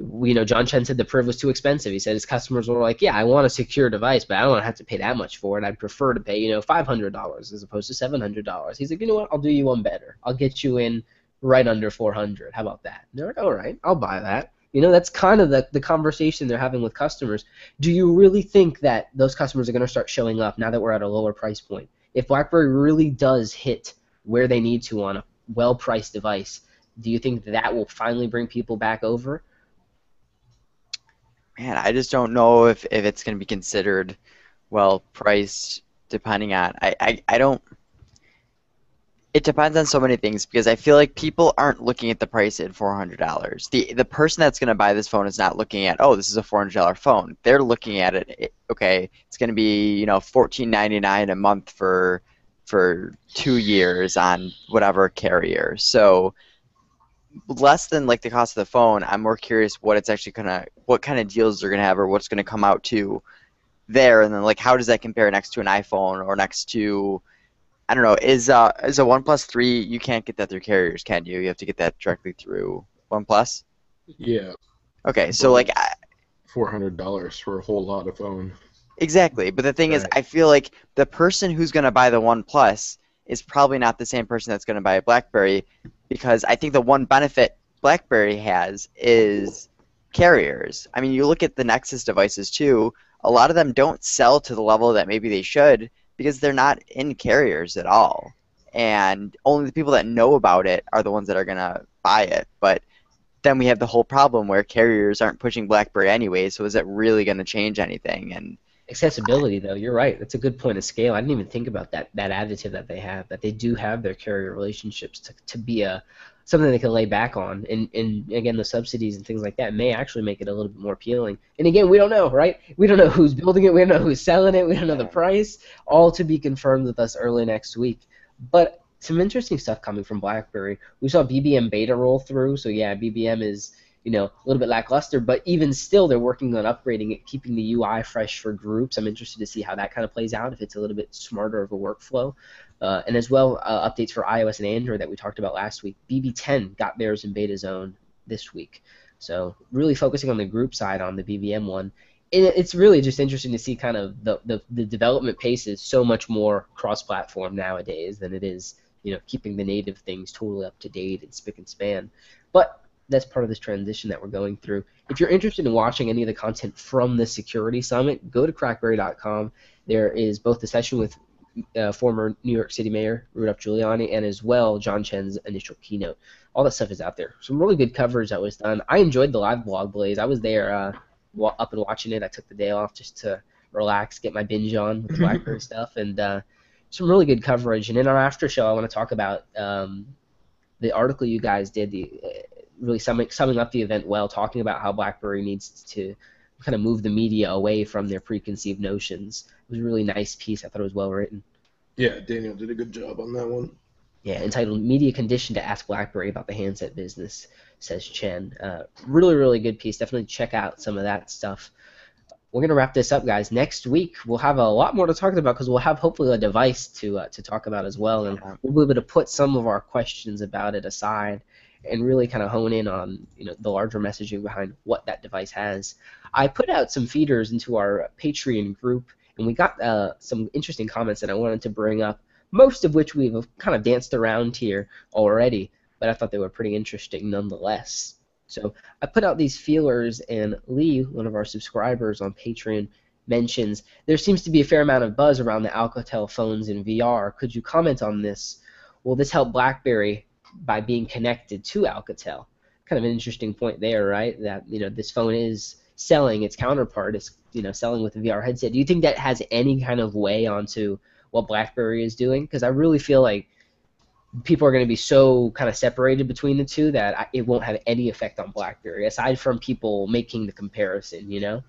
you know, John Chen said the Priv was too expensive. He said his customers were like, "Yeah, I want a secure device, but I don't want to have to pay that much for it. I'd prefer to pay, you know, five hundred dollars as opposed to seven hundred dollars." He's like, "You know what? I'll do you one better. I'll get you in right under four hundred. How about that?" And they're like, "All right, I'll buy that." You know, that's kind of the, the conversation they're having with customers. Do you really think that those customers are going to start showing up now that we're at a lower price point? If BlackBerry really does hit where they need to on a well-priced device, do you think that will finally bring people back over? Man, I just don't know if, if it's going to be considered well priced depending on I, I, I don't it depends on so many things because I feel like people aren't looking at the price at four hundred dollars. The the person that's gonna buy this phone is not looking at oh this is a four hundred dollar phone. They're looking at it it- okay it's gonna be you know fourteen ninety nine a month for for two years on whatever carrier. So less than like the cost of the phone. I'm more curious what it's actually gonna what kind of deals they're gonna have or what's gonna come out to there and then like how does that compare next to an iPhone or next to I don't know. Is uh is a OnePlus three? You can't get that through carriers, can you? You have to get that directly through OnePlus. Yeah, Okay, so like I, four hundred dollars for a whole lot of phone. exactly. But the thing is, I feel like the person who's gonna buy the OnePlus is probably not the same person that's gonna buy a BlackBerry, because I think the one benefit BlackBerry has is carriers. I mean, you look at the Nexus devices too. A lot of them don't sell to the level that maybe they should because they're not in carriers at all. And only the people that know about it are the ones that are going to buy it. But then we have the whole problem where carriers aren't pushing BlackBerry anyway, so is it really going to change anything? And Accessibility, though, you're right. That's a good point of scale. I didn't even think about that that additive that they have. That they do have their carrier relationships to, to be a something they can lay back on, and and again the subsidies and things like that may actually make it a little bit more appealing. And again, we don't know, right? We don't know who's building it. We don't know who's selling it. We don't know the price. All to be confirmed with us early next week. But some interesting stuff coming from BlackBerry. We saw BBM beta roll through. So yeah, BBM is you know, a little bit lackluster, but even still, they're working on upgrading it, keeping the UI fresh for groups. I'm interested to see how that kind of plays out, if it's a little bit smarter of a workflow. Uh, and as well, uh, updates for iOS and Android that we talked about last week. BB10 got theirs in beta zone this week. So really focusing on the group side on the BBM one. it's really just interesting to see kind of the, the, the development pace is so much more cross-platform nowadays than it is, you know, keeping the native things totally up to date and spick and span. But that's part of this transition that we're going through. If you're interested in watching any of the content from the security summit, go to crackberry.com. There is both the session with uh, former New York City Mayor Rudolph Giuliani and as well John Chen's initial keynote. All that stuff is out there. Some really good coverage that was done. I enjoyed the live blog, Blaze. I was there uh, up and watching it. I took the day off just to relax, get my binge on with *laughs* BlackBerry stuff, and uh, some really good coverage. And in our after show, I want to talk about um, the article you guys did, the really summing, summing up the event well, talking about how BlackBerry needs to kind of move the media away from their preconceived notions. It was a really nice piece. I thought it was well written. Yeah, Daniel did a good job on that one. Yeah, entitled "Media Condition to Ask BlackBerry About the Handset Business," says Chen. Uh, really, really good piece. Definitely check out some of that stuff. We're gonna wrap this up, guys. Next week we'll have a lot more to talk about because we'll have hopefully a device to uh, to talk about as well, and we'll be able to put some of our questions about it aside and really kind of hone in on you know the larger messaging behind what that device has. I put out some feeders into our Patreon group, and we got uh, some interesting comments that I wanted to bring up. Most of which we've kind of danced around here already, but I thought they were pretty interesting nonetheless. So I put out these feelers, and Lee, one of our subscribers on Patreon, mentions there seems to be a fair amount of buzz around the Alcatel phones in VR. Could you comment on this? Will this help BlackBerry by being connected to Alcatel. Kind of an interesting point there, right? That you know this phone is selling its counterpart is you know selling with a VR headset. Do you think that has any kind of way onto what BlackBerry is doing? Because I really feel like people are going to be so kind of separated between the two that it won't have any effect on BlackBerry aside from people making the comparison. You know?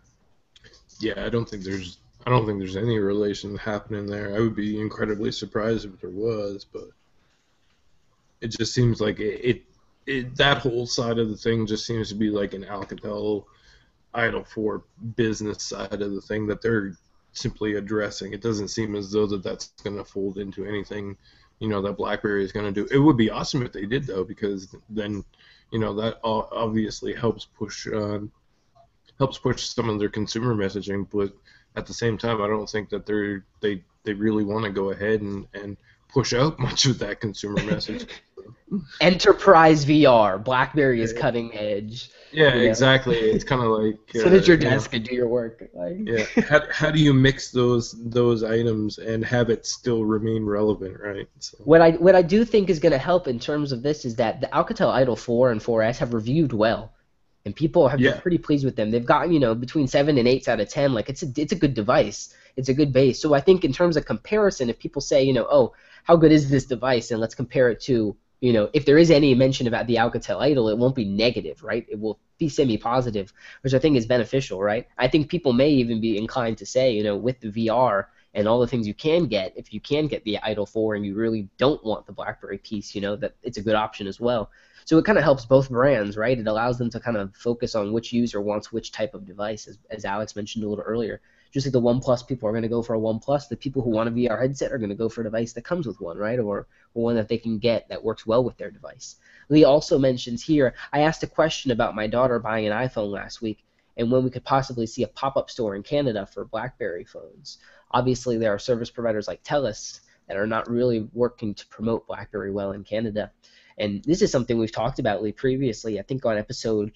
Yeah, I don't think there's I don't think there's any relation happening there. I would be incredibly surprised if there was, but it just seems like it, it, it, that whole side of the thing just seems to be like an Alcatel Idol for business side of the thing that they're simply addressing. It doesn't seem as though that that's going to fold into anything, you know, that BlackBerry is going to do. It would be awesome if they did though, because then, you know, that obviously helps push uh, helps push some of their consumer messaging. But at the same time, I don't think that they're they they really want to go ahead and and push out much of that consumer message. *laughs* Enterprise VR. BlackBerry is cutting edge. Yeah, you know? exactly. It's kind of like *laughs* sit uh, at your desk know, and do your work. Like. yeah. How, how do you mix those those items and have it still remain relevant, right? So. What I what I do think is going to help in terms of this is that the Alcatel Idol 4 and 4S have reviewed well, and people have yeah. been pretty pleased with them. They've gotten you know between seven and eights out of ten. Like it's a it's a good device. It's a good base. So I think in terms of comparison, if people say you know oh how good is this device and let's compare it to you know, if there is any mention about the Alcatel Idol, it won't be negative, right? It will be semi-positive, which I think is beneficial, right? I think people may even be inclined to say, you know, with the VR and all the things you can get, if you can get the Idol 4 and you really don't want the BlackBerry piece, you know, that it's a good option as well. So it kind of helps both brands, right? It allows them to kind of focus on which user wants which type of device, as, as Alex mentioned a little earlier just like the OnePlus people are going to go for a OnePlus, the people who want a VR headset are going to go for a device that comes with one, right? Or, or one that they can get that works well with their device. Lee also mentions here, I asked a question about my daughter buying an iPhone last week and when we could possibly see a pop-up store in Canada for BlackBerry phones. Obviously, there are service providers like TELUS that are not really working to promote BlackBerry well in Canada. And this is something we've talked about Lee previously. I think on episode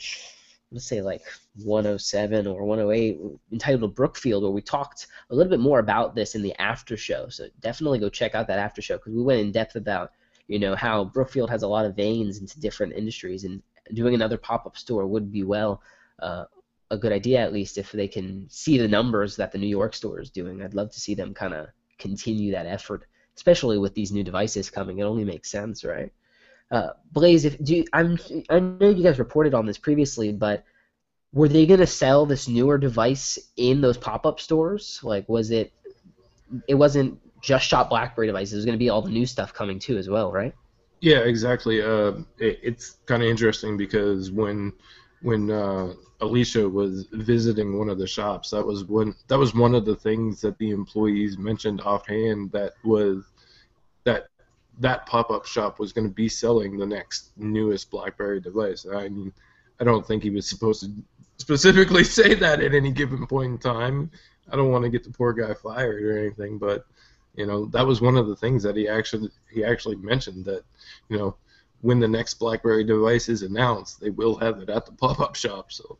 let's say like 107 or 108 entitled Brookfield, where we talked a little bit more about this in the after show. So definitely go check out that after show because we went in depth about you know how Brookfield has a lot of veins into different industries, and doing another pop-up store would be well uh, a good idea at least if they can see the numbers that the New York store is doing. I'd love to see them kind of continue that effort, especially with these new devices coming. It only makes sense, right? Uh, Blaze, if do you, I'm I know you guys reported on this previously, but were they gonna sell this newer device in those pop-up stores? Like, was it? It wasn't just shop BlackBerry devices. It was gonna be all the new stuff coming too as well, right? Yeah, exactly. Uh, it, it's kind of interesting because when when uh, Alicia was visiting one of the shops. That was one. That was one of the things that the employees mentioned offhand. That was that pop-up shop was going to be selling the next newest BlackBerry device. I mean, I don't think he was supposed to specifically *laughs* say that at any given point in time. I don't want to get the poor guy fired or anything, but you know that was one of the things that he actually he actually mentioned that you know when the next BlackBerry device is announced, they will have it at the pop-up shop. So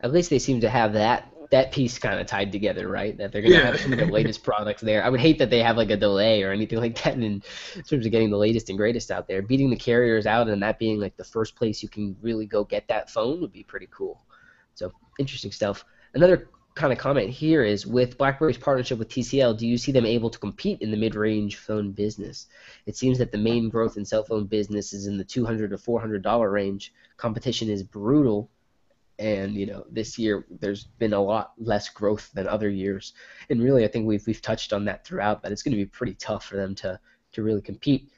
at least they seem to have that that piece kind of tied together, right? That they're going to Yeah. have some of the latest *laughs* products there. I would hate that they have like a delay or anything like that in terms of getting the latest and greatest out there. Beating the carriers out and that being like the first place you can really go get that phone would be pretty cool. So interesting stuff. Another kind of comment here is with BlackBerry's partnership with TCL, do you see them able to compete in the mid-range phone business? It seems that the main growth in cell phone business is in the 200 to 400 dollar range. Competition is brutal, and you know this year there's been a lot less growth than other years. And really, I think we've we've touched on that throughout. That it's going to be pretty tough for them to to really compete.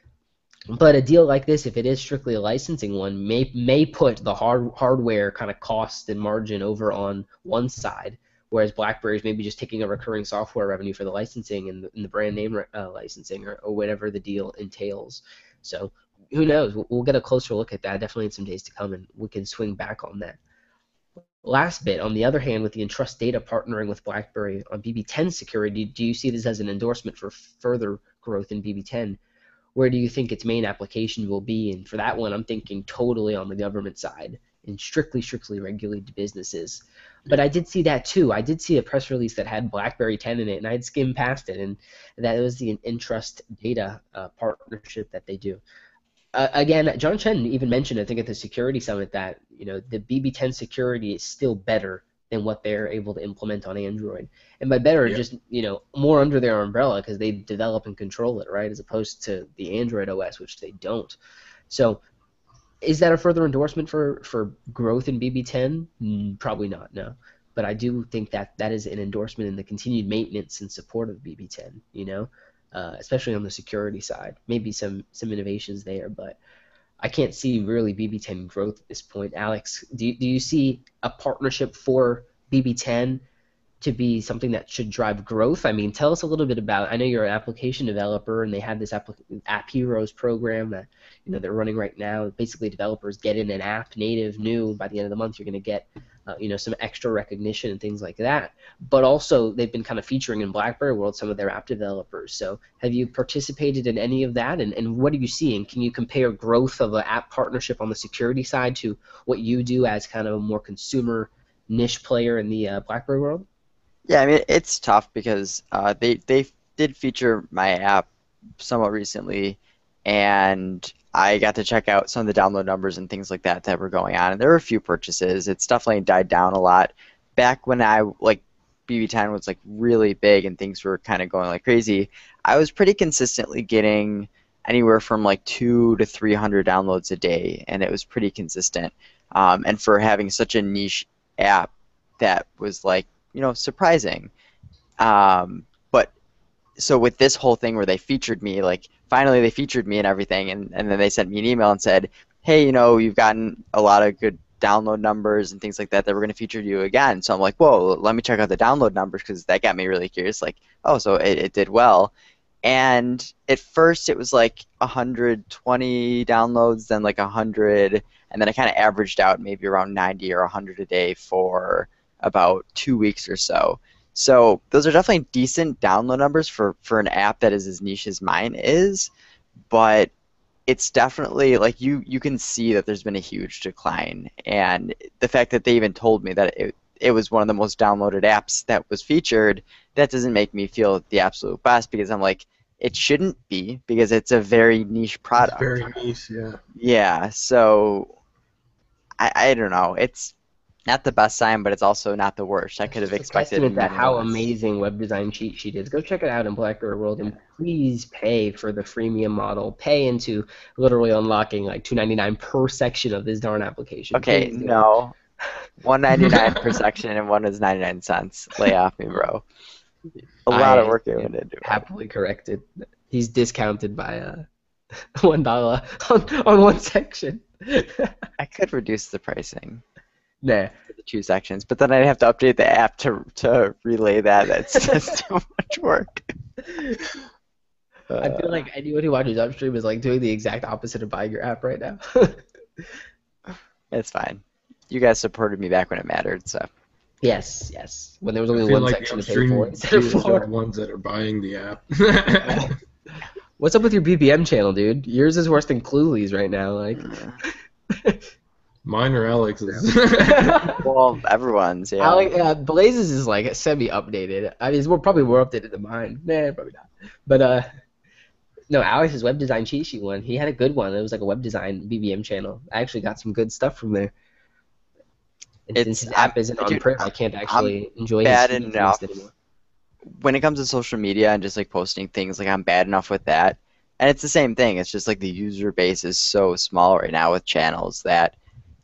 But a deal like this, if it is strictly a licensing one, may may put the hard hardware kind of cost and margin over on one side, whereas BlackBerry is maybe just taking a recurring software revenue for the licensing and the, and the brand name uh, licensing or, or whatever the deal entails. So who knows? We'll, we'll get a closer look at that definitely in some days to come, and we can swing back on that. Last bit, on the other hand, with the Entrust Data partnering with BlackBerry on BB10 security, do you see this as an endorsement for further growth in BB10? Where do you think its main application will be? And for that one, I'm thinking totally on the government side and strictly, strictly regulated businesses. But I did see that too. I did see a press release that had BlackBerry 10 in it, and I had skimmed past it, and that was the Entrust Data uh, partnership that they do uh, again, John Chen even mentioned, I think, at the security summit that you know the BB10 security is still better than what they're able to implement on Android, and by better, Yeah. just you know more under their umbrella because they develop and control it, right, as opposed to the Android OS, which they don't. So, is that a further endorsement for for growth in BB10? Mm, probably not, no. But I do think that that is an endorsement in the continued maintenance and support of BB10. You know uh, especially on the security side. Maybe some some innovations there, but I can't see really BB10 growth at this point. Alex, do do you see a partnership for BB10 to be something that should drive growth? I mean, tell us a little bit about. I know you're an application developer, and they have this app, App Heroes program that you know they're running right now. Basically, developers get in an app native new. By the end of the month, you're going to get uh, you know some extra recognition and things like that. But also, they've been kind of featuring in BlackBerry World some of their app developers. So, have you participated in any of that? And, and what are you seeing? Can you compare growth of an app partnership on the security side to what you do as kind of a more consumer niche player in the uh, BlackBerry world? Yeah, I mean it's tough because uh, they they did feature my app somewhat recently, and I got to check out some of the download numbers and things like that that were going on. And there were a few purchases. It's definitely died down a lot. Back when I like BB10 was like really big and things were kind of going like crazy, I was pretty consistently getting anywhere from like two to three hundred downloads a day, and it was pretty consistent. Um, and for having such a niche app, that was like you know surprising. Um, but so with this whole thing where they featured me, like finally they featured me and everything, and, and then they sent me an email and said, hey, you know, you've gotten a lot of good download numbers and things like that that we're going to feature you again. So I'm like, whoa, let me check out the download numbers because that got me really curious. Like, oh, so it, it did well. And at first it was like 120 downloads, then like 100, and then it kind of averaged out maybe around 90 or 100 a day for about two weeks or so. So those are definitely decent download numbers for, for an app that is as niche as mine is, but it's definitely like you you can see that there's been a huge decline, and the fact that they even told me that it it was one of the most downloaded apps that was featured, that doesn't make me feel the absolute best because I'm like it shouldn't be because it's a very niche product. Very niche, yeah. Yeah, so I, I don't know. It's not the best sign, but it's also not the worst. I could have It's a expected testament to how amazing web design cheat sheet is. Go check it out in BlackBerry World, and please pay for the freemium model. Pay into literally unlocking like two ninety nine per section of this darn application. Okay, no. *laughs* One ninety nine per section and one is ninety nine cents. Lay off me, bro. A lot of I work am going into it. Happily corrected. He's discounted by uh, *laughs* one dollar on, on one section. *laughs* I could reduce the pricing nah. for the two sections, but then I'd have to update the app to to relay that. That's *laughs* just too much work. I feel like anyone who watches Upstream is like doing the exact opposite of buying your app right now. *laughs* it's fine. You guys supported me back when it mattered, so yes, yes. When there was only one like section to pay for upstream instead of viewers are four. the ones that are buying the app. *laughs* What's up with your BBM channel, dude? Yours is worse than Cluely's right now. Like, mm. Mine or Alex's. *laughs* well, everyone's yeah. Alex, uh, Blaze's is like semi-updated. I mean, it's more, probably more updated than mine. Nah, probably not. But uh, no, Alex's web design cheat sheet one. He had a good one. It was like a web design BBM channel. I actually got some good stuff from there. And It's- since his app isn't on print, I can't actually enjoy bad his enough. anymore. when it comes to social media and just like posting things, like I'm bad enough with that. And it's the same thing. It's just like the user base is so small right now with channels that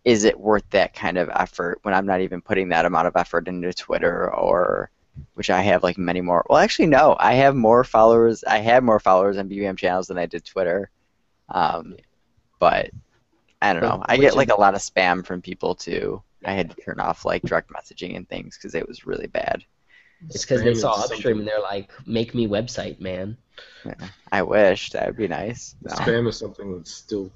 is it worth that kind of effort when I'm not even putting that amount of effort into Twitter or which I have like many more. Well, actually, no. I have more followers. I have more followers on BBM channels than I did Twitter. Um, but I don't know. But I get like a lot of spam from people too. I had to turn off like direct messaging and things because it was really bad. It's because they saw Upstream and they're like, "Make me website, man." I wish that would be nice. No. Spam is something that's still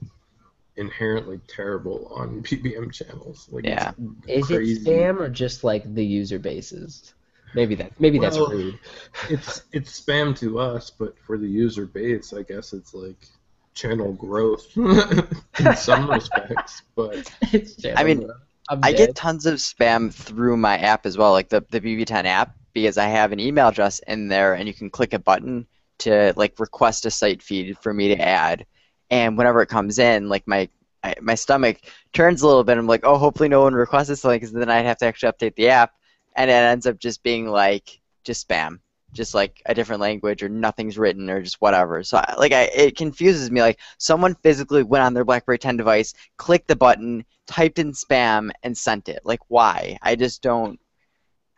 inherently terrible on *laughs* BBM channels. Like Yeah. it's Is crazy. it spam or just like the user bases? Maybe that. Maybe that's Well, rude. *laughs* It's it's spam to us, but for the user base, I guess it's like channel growth *laughs* in some respects. But It's I mean, I'm I dead. get tons of spam through my app as well, like the, the BB10 app, because I have an email address in there and you can click a button to like request a site feed for me to add. And whenever it comes in, like my I, my stomach turns a little bit. I'm like, oh, hopefully no one requests this, like, 'cause then I'd have to actually update the app, and it ends up just being like just spam, just like a different language or nothing's written or just whatever. So I- like, I, it confuses me. Like someone physically went on their BlackBerry 10 device, clicked the button, typed in spam, and sent it. Like, why? I just don't.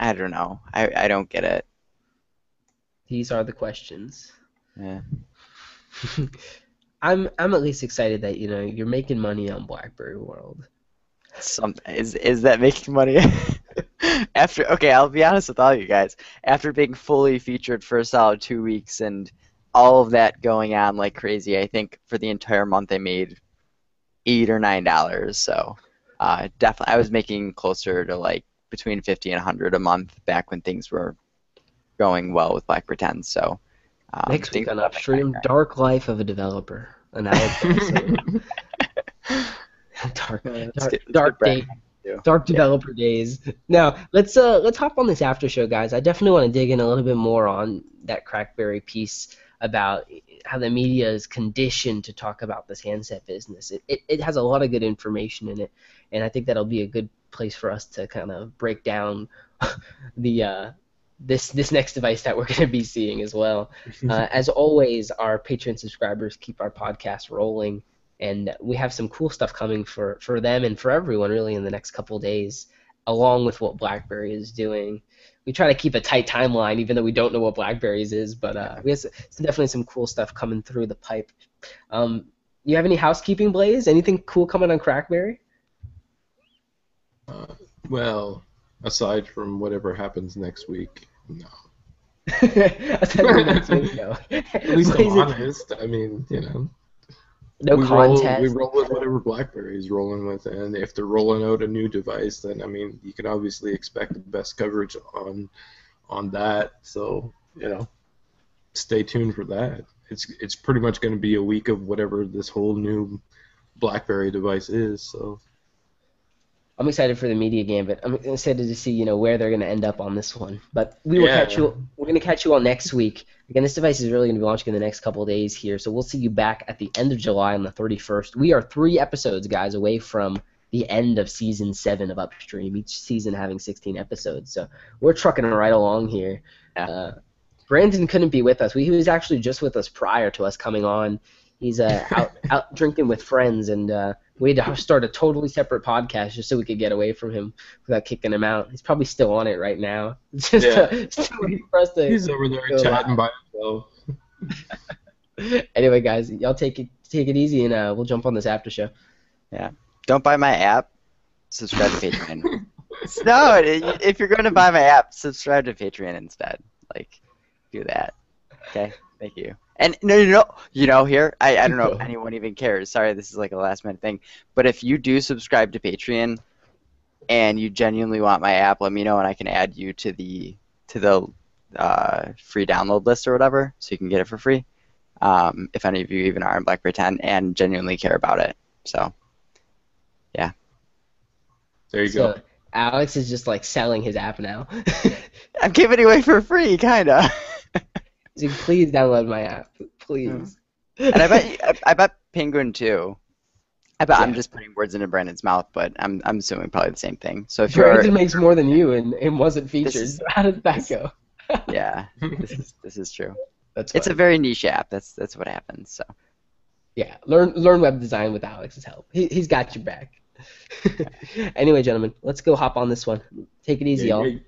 I don't know. I, I don't get it. These are the questions. Yeah. *laughs* I'm I'm at least excited that you know you're making money on BlackBerry World. Some is is that making money? *laughs* After okay, I'll be honest with all you guys. After being fully featured for a solid two weeks and all of that going on like crazy, I think for the entire month I made eight or nine dollars. So uh, definitely, I was making closer to like between fifty and hundred a month back when things were going well with BlackBerry 10. So um, Next week on Upstream, Dark Life of a Developer. An Alex *laughs* episode. *laughs* dark, dark, get- dark day, dark Yeah. developer days. Now let's uh let's hop on this after show, guys. I definitely want to dig in a little bit more on that Crackberry piece about how the media is conditioned to talk about this handset business. It, it, it has a lot of good information in it, and I think that'll be a good place for us to kind of break down *laughs* the uh, this this next device that we're going to be seeing as well. *laughs* Uh, as always, our Patreon subscribers keep our podcast rolling, and we have some cool stuff coming for, for them and for everyone really in the next couple days, along with what BlackBerry is doing. We try to keep a tight timeline, even though we don't know what BlackBerry's is, but uh, we have some, definitely some cool stuff coming through the pipe. Um, you have any housekeeping, Blaze? Anything cool coming on Crackberry? uh, well, aside from whatever happens next week, no. *laughs* Next week, no. *laughs* At least I'm honest. I mean, you know. No we roll, contest. we roll with whatever BlackBerry is rolling with, and if they're rolling out a new device, then I mean, you can obviously expect the best coverage on on that. So you know, stay tuned for that. It's it's pretty much going to be a week of whatever this whole new BlackBerry device is. So I'm excited for the media gambit. I'm excited to see, you know, where they're going to end up on this one. But we will Yeah. catch you. We're going to catch you all next week. Again, this device is really going to be launching in the next couple of days here, so we'll see you back at the end of July on the 31st. We are three episodes, guys, away from the end of season seven of Upstream. Each season having 16 episodes, so we're trucking right along here. Uh, Brandon couldn't be with us. We, he was actually just with us prior to us coming on. He's uh, out *laughs* out drinking with friends, and uh, we had to start a totally separate podcast just so we could get away from him without kicking him out. He's probably still on it right now. It's *laughs* just, Yeah. just for us to. he's over there Go chatting by himself. *laughs* Anyway, guys, y'all take it take it easy, and uh, we'll jump on this after show. Yeah. Don't buy my app. Subscribe to *laughs* Patreon. no, if you're going to buy my app, subscribe to Patreon instead. Like, do that. Okay. Thank you. And no, no, no. You know, here I, I don't know if *laughs* anyone even cares. Sorry, this is like a last minute thing. But if you do subscribe to Patreon, and you genuinely want my app, let me know, and I can add you to the to the uh, free download list or whatever, so you can get it for free. Um, if any of you even are on BlackBerry 10 and genuinely care about it. So yeah. There you so go. Alex is just like selling his app now. *laughs* I'm giving it away for free, kinda. *laughs* He's like, please download my app, please. and I bet I, I bet Penguin too. I bet I'm just putting words into Brandon's mouth, but I'm I'm assuming probably the same thing. So if you're Brandon makes more than you and, and wasn't featured. is- how did that go? *laughs* yeah, this is this is true. That's It's a very niche app. That's that's what happens. So yeah. Learn learn web design with Alex's help. He he's got your back. *laughs* anyway, gentlemen, let's go hop on this one. Take it easy, Yeah, y'all. yeah.